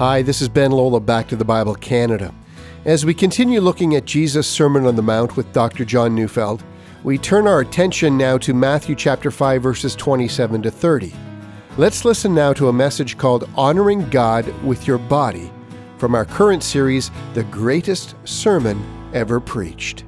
Hi, this is Ben Lola, Back to the Bible Canada. As we continue looking at Jesus' Sermon on the Mount with Dr. John Neufeld, we turn our attention now to Matthew chapter 5 verses 27 to 30. Let's listen now to a message called Honoring God with Your Body from our current series, The Greatest Sermon Ever Preached.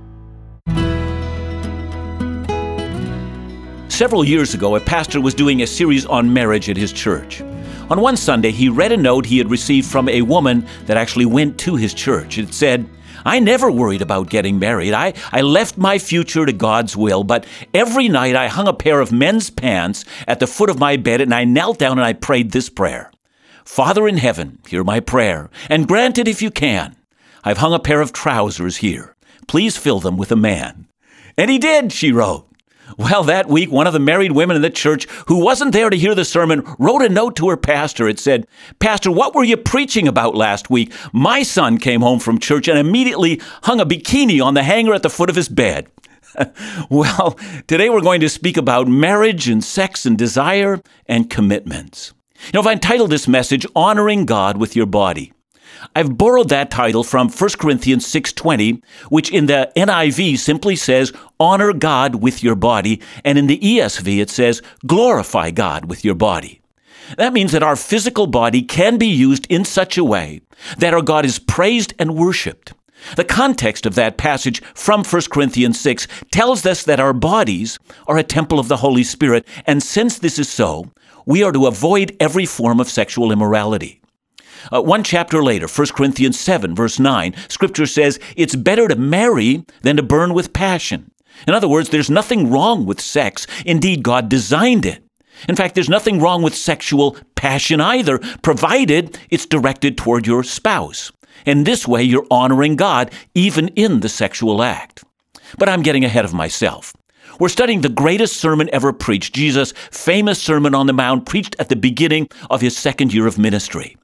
Several years ago, a pastor was doing a series on marriage at his church. On one Sunday, he read a note he had received from a woman that actually went to his church. It said, I never worried about getting married. I, I left my future to God's will, but every night I hung a pair of men's pants at the foot of my bed and I knelt down and I prayed this prayer Father in heaven, hear my prayer, and grant it if you can. I've hung a pair of trousers here. Please fill them with a man. And he did, she wrote. Well, that week, one of the married women in the church who wasn't there to hear the sermon wrote a note to her pastor. It said, Pastor, what were you preaching about last week? My son came home from church and immediately hung a bikini on the hanger at the foot of his bed. well, today we're going to speak about marriage and sex and desire and commitments. You know, I've entitled this message, Honoring God with Your Body. I've borrowed that title from 1 Corinthians 6:20, which in the NIV simply says honor God with your body, and in the ESV it says glorify God with your body. That means that our physical body can be used in such a way that our God is praised and worshiped. The context of that passage from 1 Corinthians 6 tells us that our bodies are a temple of the Holy Spirit, and since this is so, we are to avoid every form of sexual immorality. Uh, one chapter later, 1 Corinthians 7, verse 9, scripture says it's better to marry than to burn with passion. In other words, there's nothing wrong with sex. Indeed, God designed it. In fact, there's nothing wrong with sexual passion either, provided it's directed toward your spouse. In this way, you're honoring God even in the sexual act. But I'm getting ahead of myself. We're studying the greatest sermon ever preached, Jesus' famous Sermon on the Mount, preached at the beginning of his second year of ministry.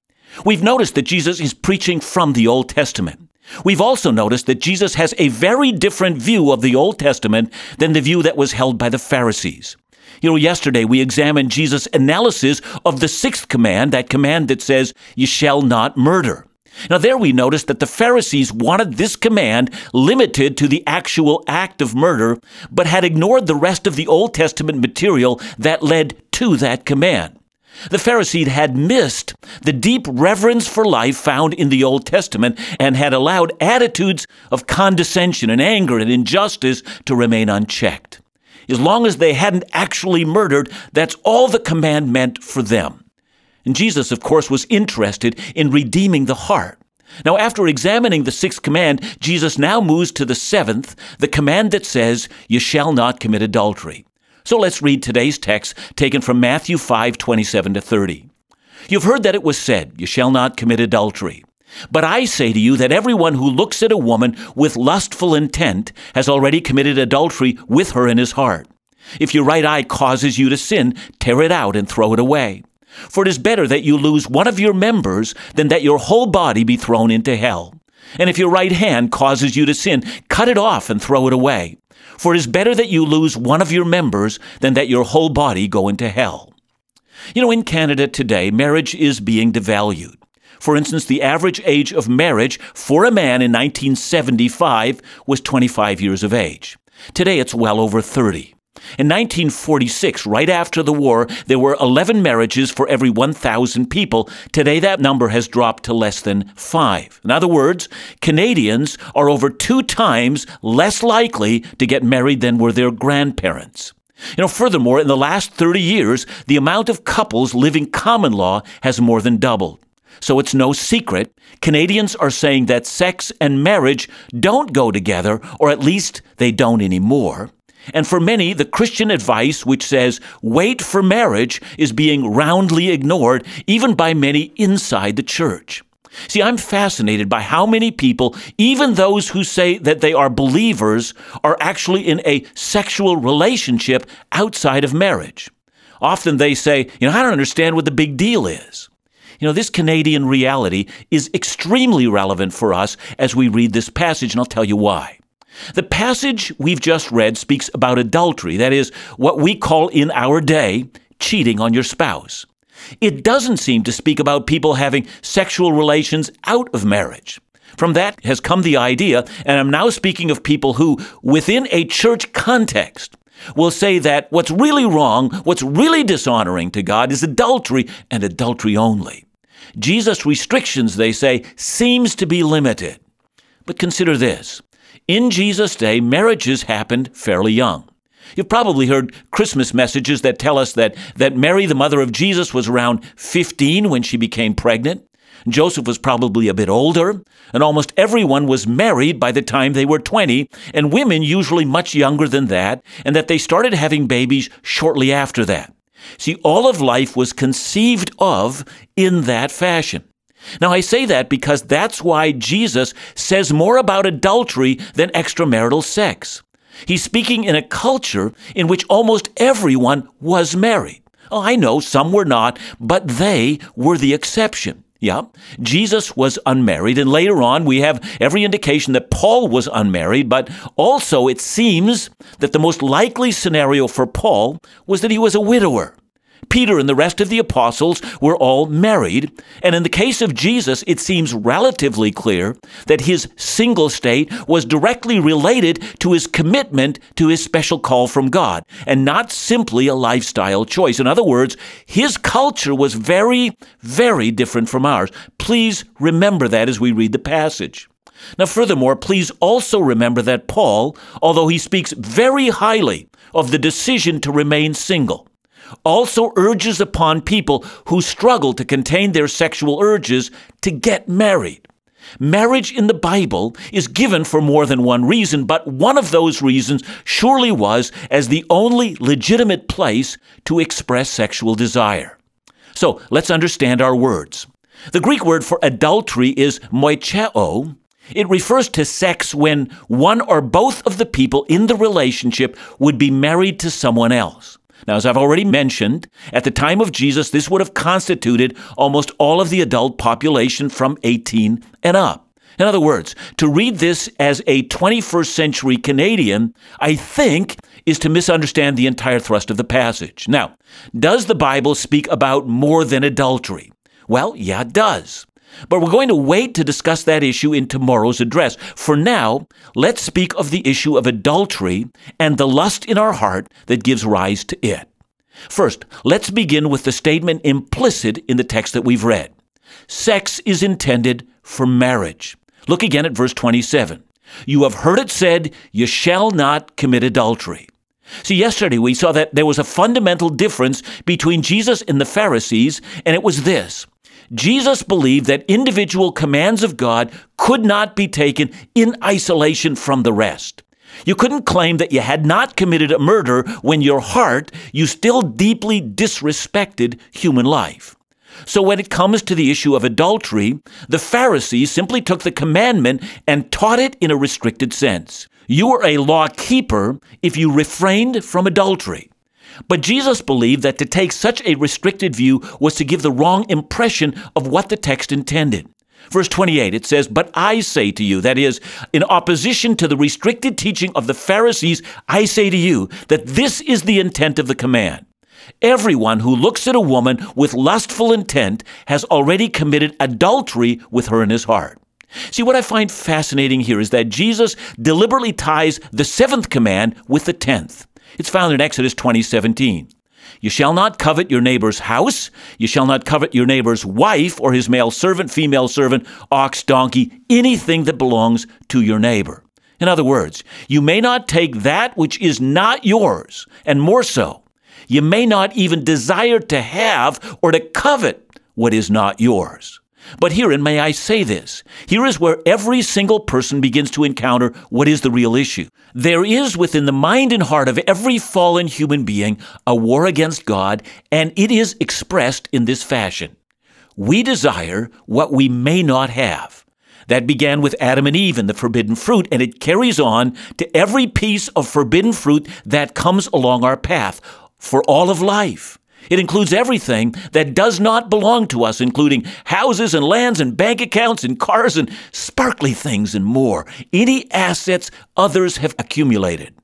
We've noticed that Jesus is preaching from the Old Testament. We've also noticed that Jesus has a very different view of the Old Testament than the view that was held by the Pharisees. You know, yesterday we examined Jesus' analysis of the sixth command, that command that says, You shall not murder. Now, there we noticed that the Pharisees wanted this command limited to the actual act of murder, but had ignored the rest of the Old Testament material that led to that command. The Pharisees had missed the deep reverence for life found in the Old Testament and had allowed attitudes of condescension and anger and injustice to remain unchecked. As long as they hadn't actually murdered, that's all the command meant for them. And Jesus, of course, was interested in redeeming the heart. Now, after examining the sixth command, Jesus now moves to the seventh, the command that says, You shall not commit adultery. So let's read today's text taken from Matthew 5 27 to 30. You've heard that it was said, You shall not commit adultery. But I say to you that everyone who looks at a woman with lustful intent has already committed adultery with her in his heart. If your right eye causes you to sin, tear it out and throw it away. For it is better that you lose one of your members than that your whole body be thrown into hell. And if your right hand causes you to sin, cut it off and throw it away. For it is better that you lose one of your members than that your whole body go into hell. You know, in Canada today, marriage is being devalued. For instance, the average age of marriage for a man in 1975 was 25 years of age. Today it's well over 30. In 1946, right after the war, there were 11 marriages for every 1,000 people. Today, that number has dropped to less than five. In other words, Canadians are over two times less likely to get married than were their grandparents. You know, furthermore, in the last 30 years, the amount of couples living common law has more than doubled. So it's no secret, Canadians are saying that sex and marriage don't go together, or at least they don't anymore. And for many, the Christian advice which says, wait for marriage, is being roundly ignored, even by many inside the church. See, I'm fascinated by how many people, even those who say that they are believers, are actually in a sexual relationship outside of marriage. Often they say, you know, I don't understand what the big deal is. You know, this Canadian reality is extremely relevant for us as we read this passage, and I'll tell you why. The passage we've just read speaks about adultery, that is, what we call in our day cheating on your spouse. It doesn't seem to speak about people having sexual relations out of marriage. From that has come the idea, and I'm now speaking of people who, within a church context, will say that what's really wrong, what's really dishonoring to God is adultery and adultery only. Jesus' restrictions, they say, seems to be limited. But consider this. In Jesus' day, marriages happened fairly young. You've probably heard Christmas messages that tell us that, that Mary, the mother of Jesus, was around 15 when she became pregnant. Joseph was probably a bit older, and almost everyone was married by the time they were 20, and women usually much younger than that, and that they started having babies shortly after that. See, all of life was conceived of in that fashion. Now, I say that because that's why Jesus says more about adultery than extramarital sex. He's speaking in a culture in which almost everyone was married. Oh, I know some were not, but they were the exception. Yeah, Jesus was unmarried, and later on we have every indication that Paul was unmarried, but also it seems that the most likely scenario for Paul was that he was a widower. Peter and the rest of the apostles were all married, and in the case of Jesus, it seems relatively clear that his single state was directly related to his commitment to his special call from God, and not simply a lifestyle choice. In other words, his culture was very, very different from ours. Please remember that as we read the passage. Now, furthermore, please also remember that Paul, although he speaks very highly of the decision to remain single, also urges upon people who struggle to contain their sexual urges to get married. Marriage in the Bible is given for more than one reason, but one of those reasons surely was as the only legitimate place to express sexual desire. So let's understand our words. The Greek word for adultery is moicheo. It refers to sex when one or both of the people in the relationship would be married to someone else. Now, as I've already mentioned, at the time of Jesus, this would have constituted almost all of the adult population from 18 and up. In other words, to read this as a 21st century Canadian, I think, is to misunderstand the entire thrust of the passage. Now, does the Bible speak about more than adultery? Well, yeah, it does. But we're going to wait to discuss that issue in tomorrow's address. For now, let's speak of the issue of adultery and the lust in our heart that gives rise to it. First, let's begin with the statement implicit in the text that we've read. Sex is intended for marriage. Look again at verse 27. You have heard it said, You shall not commit adultery. See, yesterday we saw that there was a fundamental difference between Jesus and the Pharisees, and it was this Jesus believed that individual commands of God could not be taken in isolation from the rest. You couldn't claim that you had not committed a murder when your heart you still deeply disrespected human life. So when it comes to the issue of adultery, the Pharisees simply took the commandment and taught it in a restricted sense. You were a law keeper if you refrained from adultery. But Jesus believed that to take such a restricted view was to give the wrong impression of what the text intended. Verse 28, it says, But I say to you, that is, in opposition to the restricted teaching of the Pharisees, I say to you that this is the intent of the command. Everyone who looks at a woman with lustful intent has already committed adultery with her in his heart. See, what I find fascinating here is that Jesus deliberately ties the seventh command with the tenth. It's found in Exodus 20:17. You shall not covet your neighbor's house. You shall not covet your neighbor's wife or his male servant, female servant, ox, donkey, anything that belongs to your neighbor. In other words, you may not take that which is not yours, and more so, you may not even desire to have or to covet what is not yours. But herein, may I say this here is where every single person begins to encounter what is the real issue. There is within the mind and heart of every fallen human being a war against God, and it is expressed in this fashion. We desire what we may not have. That began with Adam and Eve and the forbidden fruit, and it carries on to every piece of forbidden fruit that comes along our path for all of life. It includes everything that does not belong to us, including houses and lands and bank accounts and cars and sparkly things and more. Any assets others have accumulated.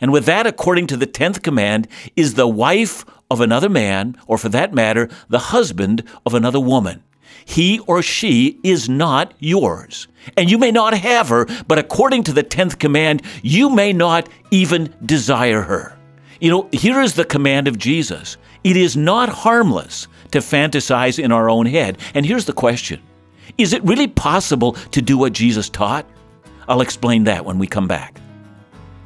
And with that, according to the 10th command, is the wife of another man, or for that matter, the husband of another woman. He or she is not yours. And you may not have her, but according to the 10th command, you may not even desire her. You know, here is the command of Jesus it is not harmless to fantasize in our own head. And here's the question Is it really possible to do what Jesus taught? I'll explain that when we come back.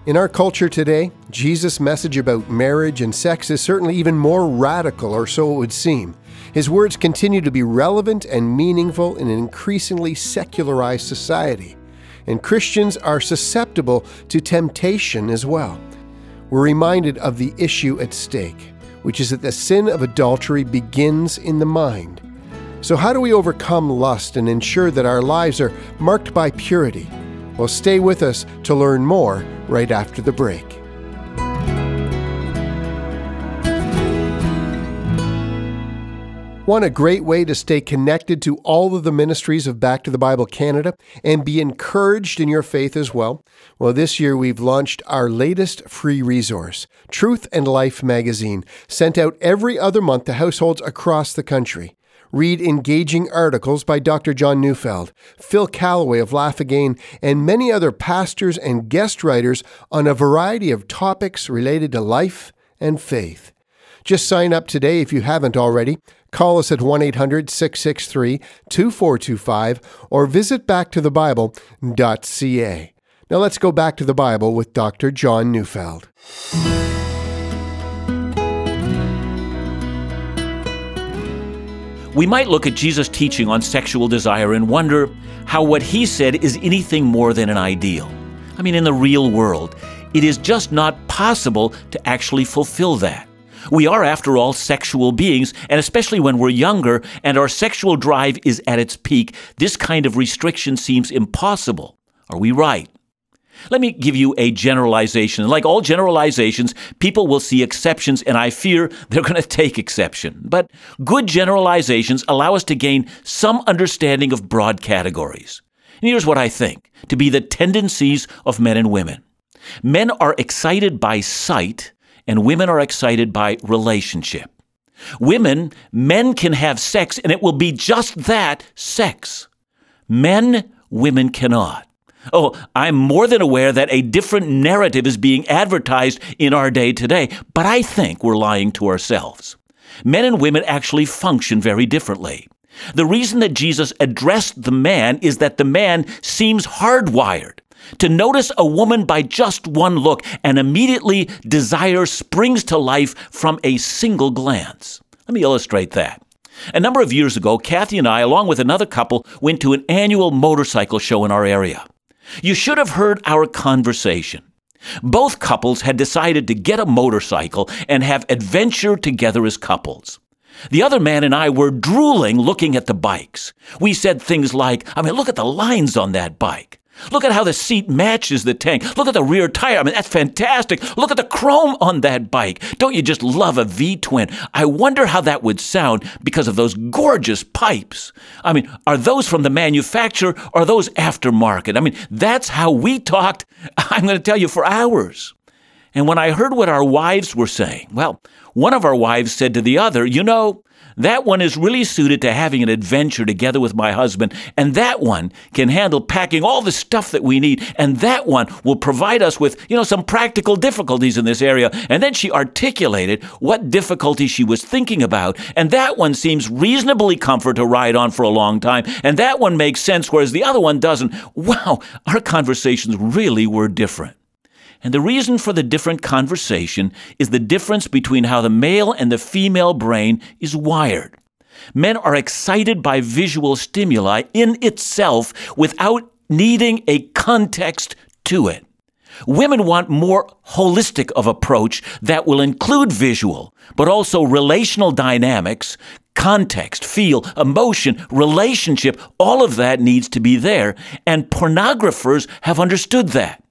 In our culture today, Jesus' message about marriage and sex is certainly even more radical, or so it would seem. His words continue to be relevant and meaningful in an increasingly secularized society, and Christians are susceptible to temptation as well. We're reminded of the issue at stake, which is that the sin of adultery begins in the mind. So, how do we overcome lust and ensure that our lives are marked by purity? Well, stay with us to learn more right after the break. Want a great way to stay connected to all of the ministries of Back to the Bible Canada and be encouraged in your faith as well? Well, this year we've launched our latest free resource, Truth and Life magazine, sent out every other month to households across the country. Read engaging articles by Dr. John Neufeld, Phil Callaway of Laugh Again, and many other pastors and guest writers on a variety of topics related to life and faith. Just sign up today if you haven't already. Call us at 1 800 663 2425 or visit backtothebible.ca. Now let's go back to the Bible with Dr. John Neufeld. We might look at Jesus' teaching on sexual desire and wonder how what he said is anything more than an ideal. I mean, in the real world, it is just not possible to actually fulfill that. We are, after all, sexual beings, and especially when we're younger and our sexual drive is at its peak, this kind of restriction seems impossible. Are we right? Let me give you a generalization. Like all generalizations, people will see exceptions, and I fear they're going to take exception. But good generalizations allow us to gain some understanding of broad categories. And here's what I think to be the tendencies of men and women. Men are excited by sight, and women are excited by relationship. Women, men can have sex, and it will be just that sex. Men, women cannot. Oh, I'm more than aware that a different narrative is being advertised in our day today, but I think we're lying to ourselves. Men and women actually function very differently. The reason that Jesus addressed the man is that the man seems hardwired to notice a woman by just one look, and immediately desire springs to life from a single glance. Let me illustrate that. A number of years ago, Kathy and I, along with another couple, went to an annual motorcycle show in our area. You should have heard our conversation. Both couples had decided to get a motorcycle and have adventure together as couples. The other man and I were drooling looking at the bikes. We said things like, I mean, look at the lines on that bike. Look at how the seat matches the tank. Look at the rear tire. I mean, that's fantastic. Look at the chrome on that bike. Don't you just love a V twin? I wonder how that would sound because of those gorgeous pipes. I mean, are those from the manufacturer or those aftermarket? I mean, that's how we talked, I'm going to tell you, for hours. And when I heard what our wives were saying, well, one of our wives said to the other, You know, that one is really suited to having an adventure together with my husband, and that one can handle packing all the stuff that we need, and that one will provide us with, you know, some practical difficulties in this area. And then she articulated what difficulties she was thinking about, and that one seems reasonably comfort to ride on for a long time, and that one makes sense, whereas the other one doesn't. Wow, our conversations really were different. And the reason for the different conversation is the difference between how the male and the female brain is wired. Men are excited by visual stimuli in itself without needing a context to it. Women want more holistic of approach that will include visual, but also relational dynamics, context, feel, emotion, relationship, all of that needs to be there. And pornographers have understood that.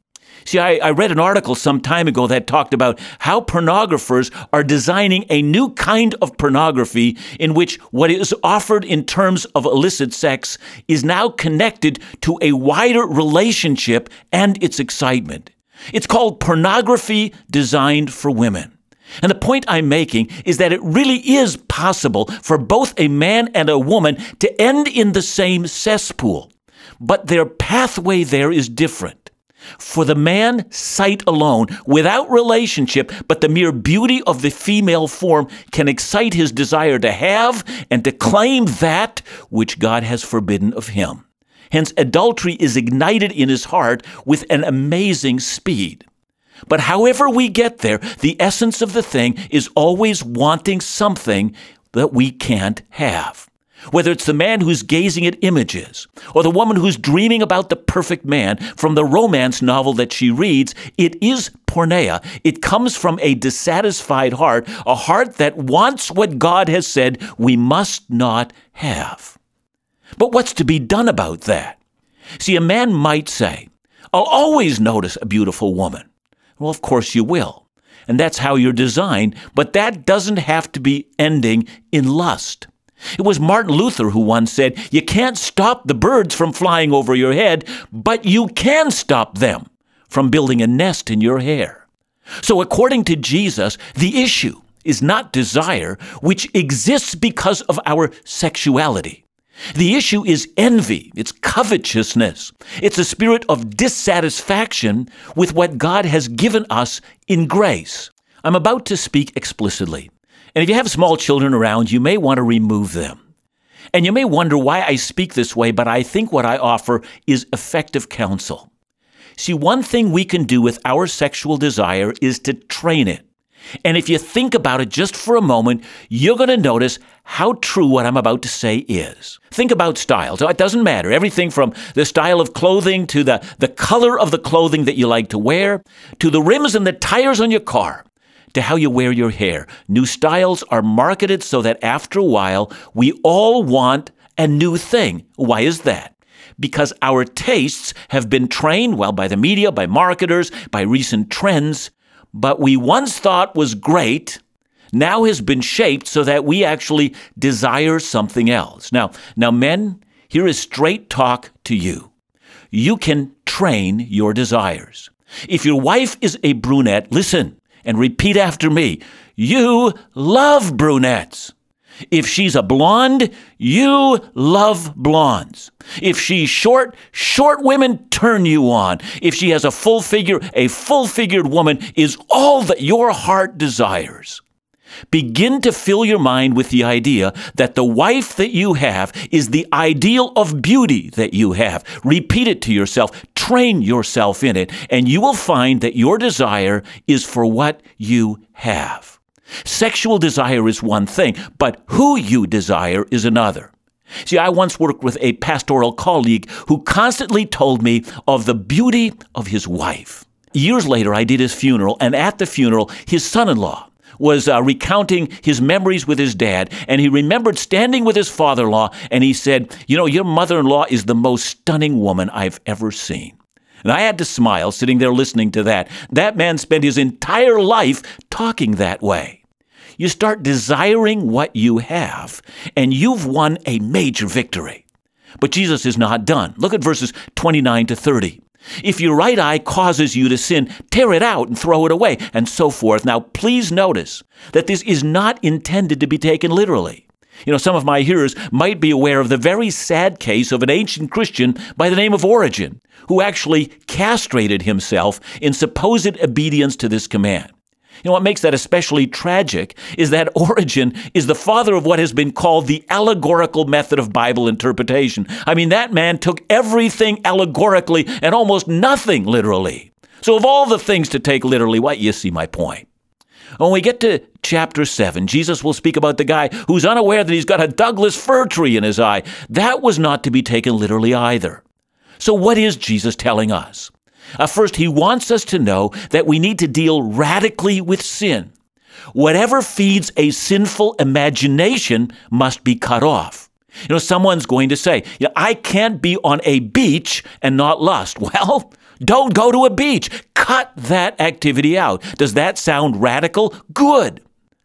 See, I, I, read an article some time ago that talked about how pornographers are designing a new kind of pornography in which what is offered in terms of illicit sex is now connected to a wider relationship and its excitement. It's called pornography designed for women. And the point I'm making is that it really is possible for both a man and a woman to end in the same cesspool, but their pathway there is different. For the man, sight alone, without relationship, but the mere beauty of the female form can excite his desire to have and to claim that which God has forbidden of him. Hence, adultery is ignited in his heart with an amazing speed. But however we get there, the essence of the thing is always wanting something that we can't have. Whether it's the man who's gazing at images, or the woman who's dreaming about the perfect man from the romance novel that she reads, it is porneia. It comes from a dissatisfied heart, a heart that wants what God has said we must not have. But what's to be done about that? See, a man might say, I'll always notice a beautiful woman. Well, of course you will. And that's how you're designed, but that doesn't have to be ending in lust. It was Martin Luther who once said, You can't stop the birds from flying over your head, but you can stop them from building a nest in your hair. So, according to Jesus, the issue is not desire, which exists because of our sexuality. The issue is envy, it's covetousness, it's a spirit of dissatisfaction with what God has given us in grace. I'm about to speak explicitly. And if you have small children around, you may want to remove them. And you may wonder why I speak this way, but I think what I offer is effective counsel. See, one thing we can do with our sexual desire is to train it. And if you think about it just for a moment, you're going to notice how true what I'm about to say is. Think about style. So It doesn't matter. Everything from the style of clothing to the, the color of the clothing that you like to wear to the rims and the tires on your car to how you wear your hair. New styles are marketed so that after a while, we all want a new thing. Why is that? Because our tastes have been trained, well, by the media, by marketers, by recent trends, but we once thought was great now has been shaped so that we actually desire something else. Now, now men, here is straight talk to you. You can train your desires. If your wife is a brunette, listen, and repeat after me. You love brunettes. If she's a blonde, you love blondes. If she's short, short women turn you on. If she has a full figure, a full figured woman is all that your heart desires. Begin to fill your mind with the idea that the wife that you have is the ideal of beauty that you have. Repeat it to yourself, train yourself in it, and you will find that your desire is for what you have. Sexual desire is one thing, but who you desire is another. See, I once worked with a pastoral colleague who constantly told me of the beauty of his wife. Years later, I did his funeral, and at the funeral, his son in law, was uh, recounting his memories with his dad, and he remembered standing with his father in law, and he said, You know, your mother in law is the most stunning woman I've ever seen. And I had to smile sitting there listening to that. That man spent his entire life talking that way. You start desiring what you have, and you've won a major victory. But Jesus is not done. Look at verses 29 to 30. If your right eye causes you to sin, tear it out and throw it away, and so forth. Now, please notice that this is not intended to be taken literally. You know, some of my hearers might be aware of the very sad case of an ancient Christian by the name of Origen, who actually castrated himself in supposed obedience to this command. You know what makes that especially tragic is that Origen is the father of what has been called the allegorical method of Bible interpretation. I mean, that man took everything allegorically and almost nothing literally. So, of all the things to take literally, what you see my point. When we get to chapter 7, Jesus will speak about the guy who's unaware that he's got a Douglas fir tree in his eye. That was not to be taken literally either. So, what is Jesus telling us? Uh, first, he wants us to know that we need to deal radically with sin. Whatever feeds a sinful imagination must be cut off. You know, someone's going to say, I can't be on a beach and not lust. Well, don't go to a beach. Cut that activity out. Does that sound radical? Good.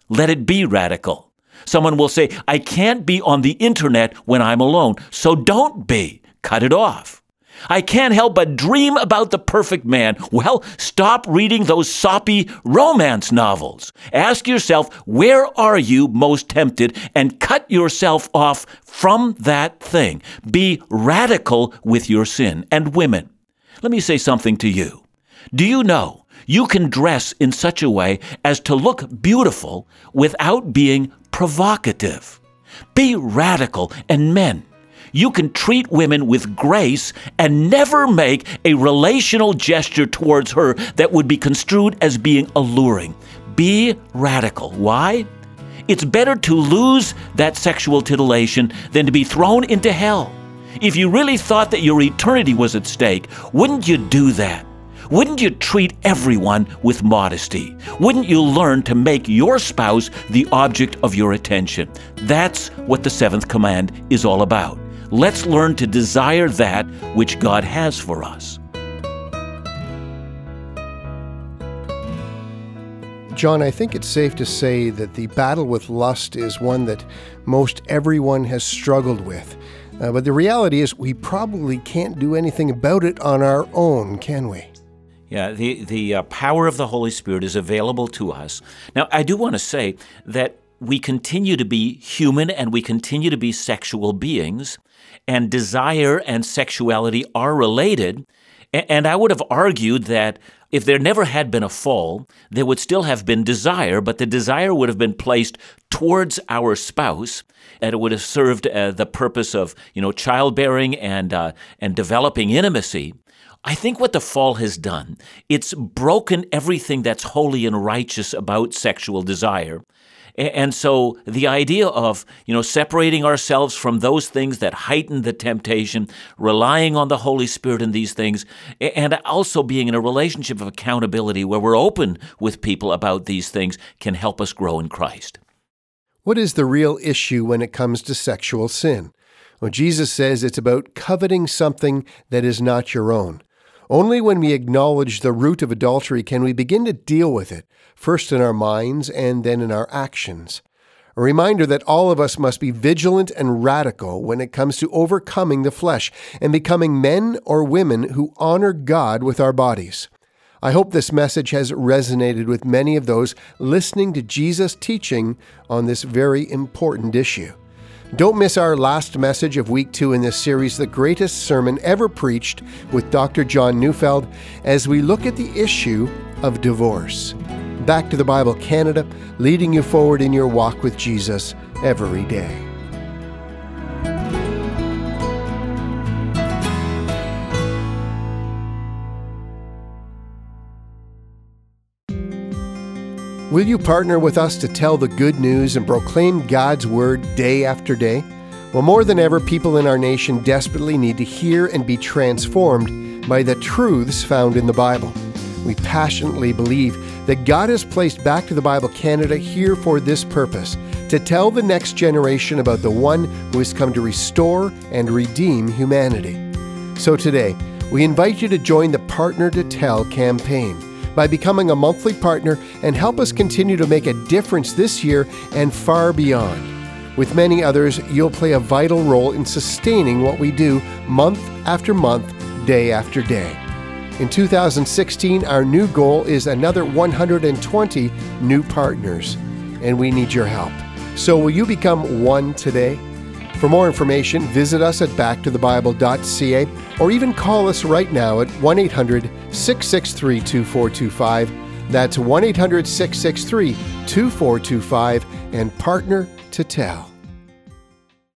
Let it be radical. Someone will say, I can't be on the internet when I'm alone. So don't be. Cut it off. I can't help but dream about the perfect man. Well, stop reading those soppy romance novels. Ask yourself, where are you most tempted and cut yourself off from that thing. Be radical with your sin. And women, let me say something to you. Do you know you can dress in such a way as to look beautiful without being provocative? Be radical. And men, you can treat women with grace and never make a relational gesture towards her that would be construed as being alluring. Be radical. Why? It's better to lose that sexual titillation than to be thrown into hell. If you really thought that your eternity was at stake, wouldn't you do that? Wouldn't you treat everyone with modesty? Wouldn't you learn to make your spouse the object of your attention? That's what the seventh command is all about. Let's learn to desire that which God has for us. John, I think it's safe to say that the battle with lust is one that most everyone has struggled with. Uh, but the reality is, we probably can't do anything about it on our own, can we? Yeah, the, the uh, power of the Holy Spirit is available to us. Now, I do want to say that we continue to be human and we continue to be sexual beings, and desire and sexuality are related. And I would have argued that if there never had been a fall, there would still have been desire, but the desire would have been placed towards our spouse, and it would have served uh, the purpose of, you know, childbearing and uh, and developing intimacy. I think what the fall has done, it's broken everything that's holy and righteous about sexual desire. And so the idea of, you know, separating ourselves from those things that heighten the temptation, relying on the Holy Spirit in these things, and also being in a relationship of accountability where we're open with people about these things can help us grow in Christ. What is the real issue when it comes to sexual sin? Well, Jesus says it's about coveting something that is not your own. Only when we acknowledge the root of adultery can we begin to deal with it, first in our minds and then in our actions. A reminder that all of us must be vigilant and radical when it comes to overcoming the flesh and becoming men or women who honor God with our bodies. I hope this message has resonated with many of those listening to Jesus' teaching on this very important issue. Don't miss our last message of week two in this series, the greatest sermon ever preached, with Dr. John Neufeld, as we look at the issue of divorce. Back to the Bible Canada, leading you forward in your walk with Jesus every day. Will you partner with us to tell the good news and proclaim God's word day after day? Well, more than ever, people in our nation desperately need to hear and be transformed by the truths found in the Bible. We passionately believe that God has placed Back to the Bible Canada here for this purpose to tell the next generation about the one who has come to restore and redeem humanity. So today, we invite you to join the Partner to Tell campaign by becoming a monthly partner and help us continue to make a difference this year and far beyond. With many others, you'll play a vital role in sustaining what we do month after month, day after day. In 2016, our new goal is another 120 new partners, and we need your help. So, will you become one today? For more information, visit us at backtothebible.ca or even call us right now at 1 800 663 2425. That's 1 800 663 2425 and partner to tell.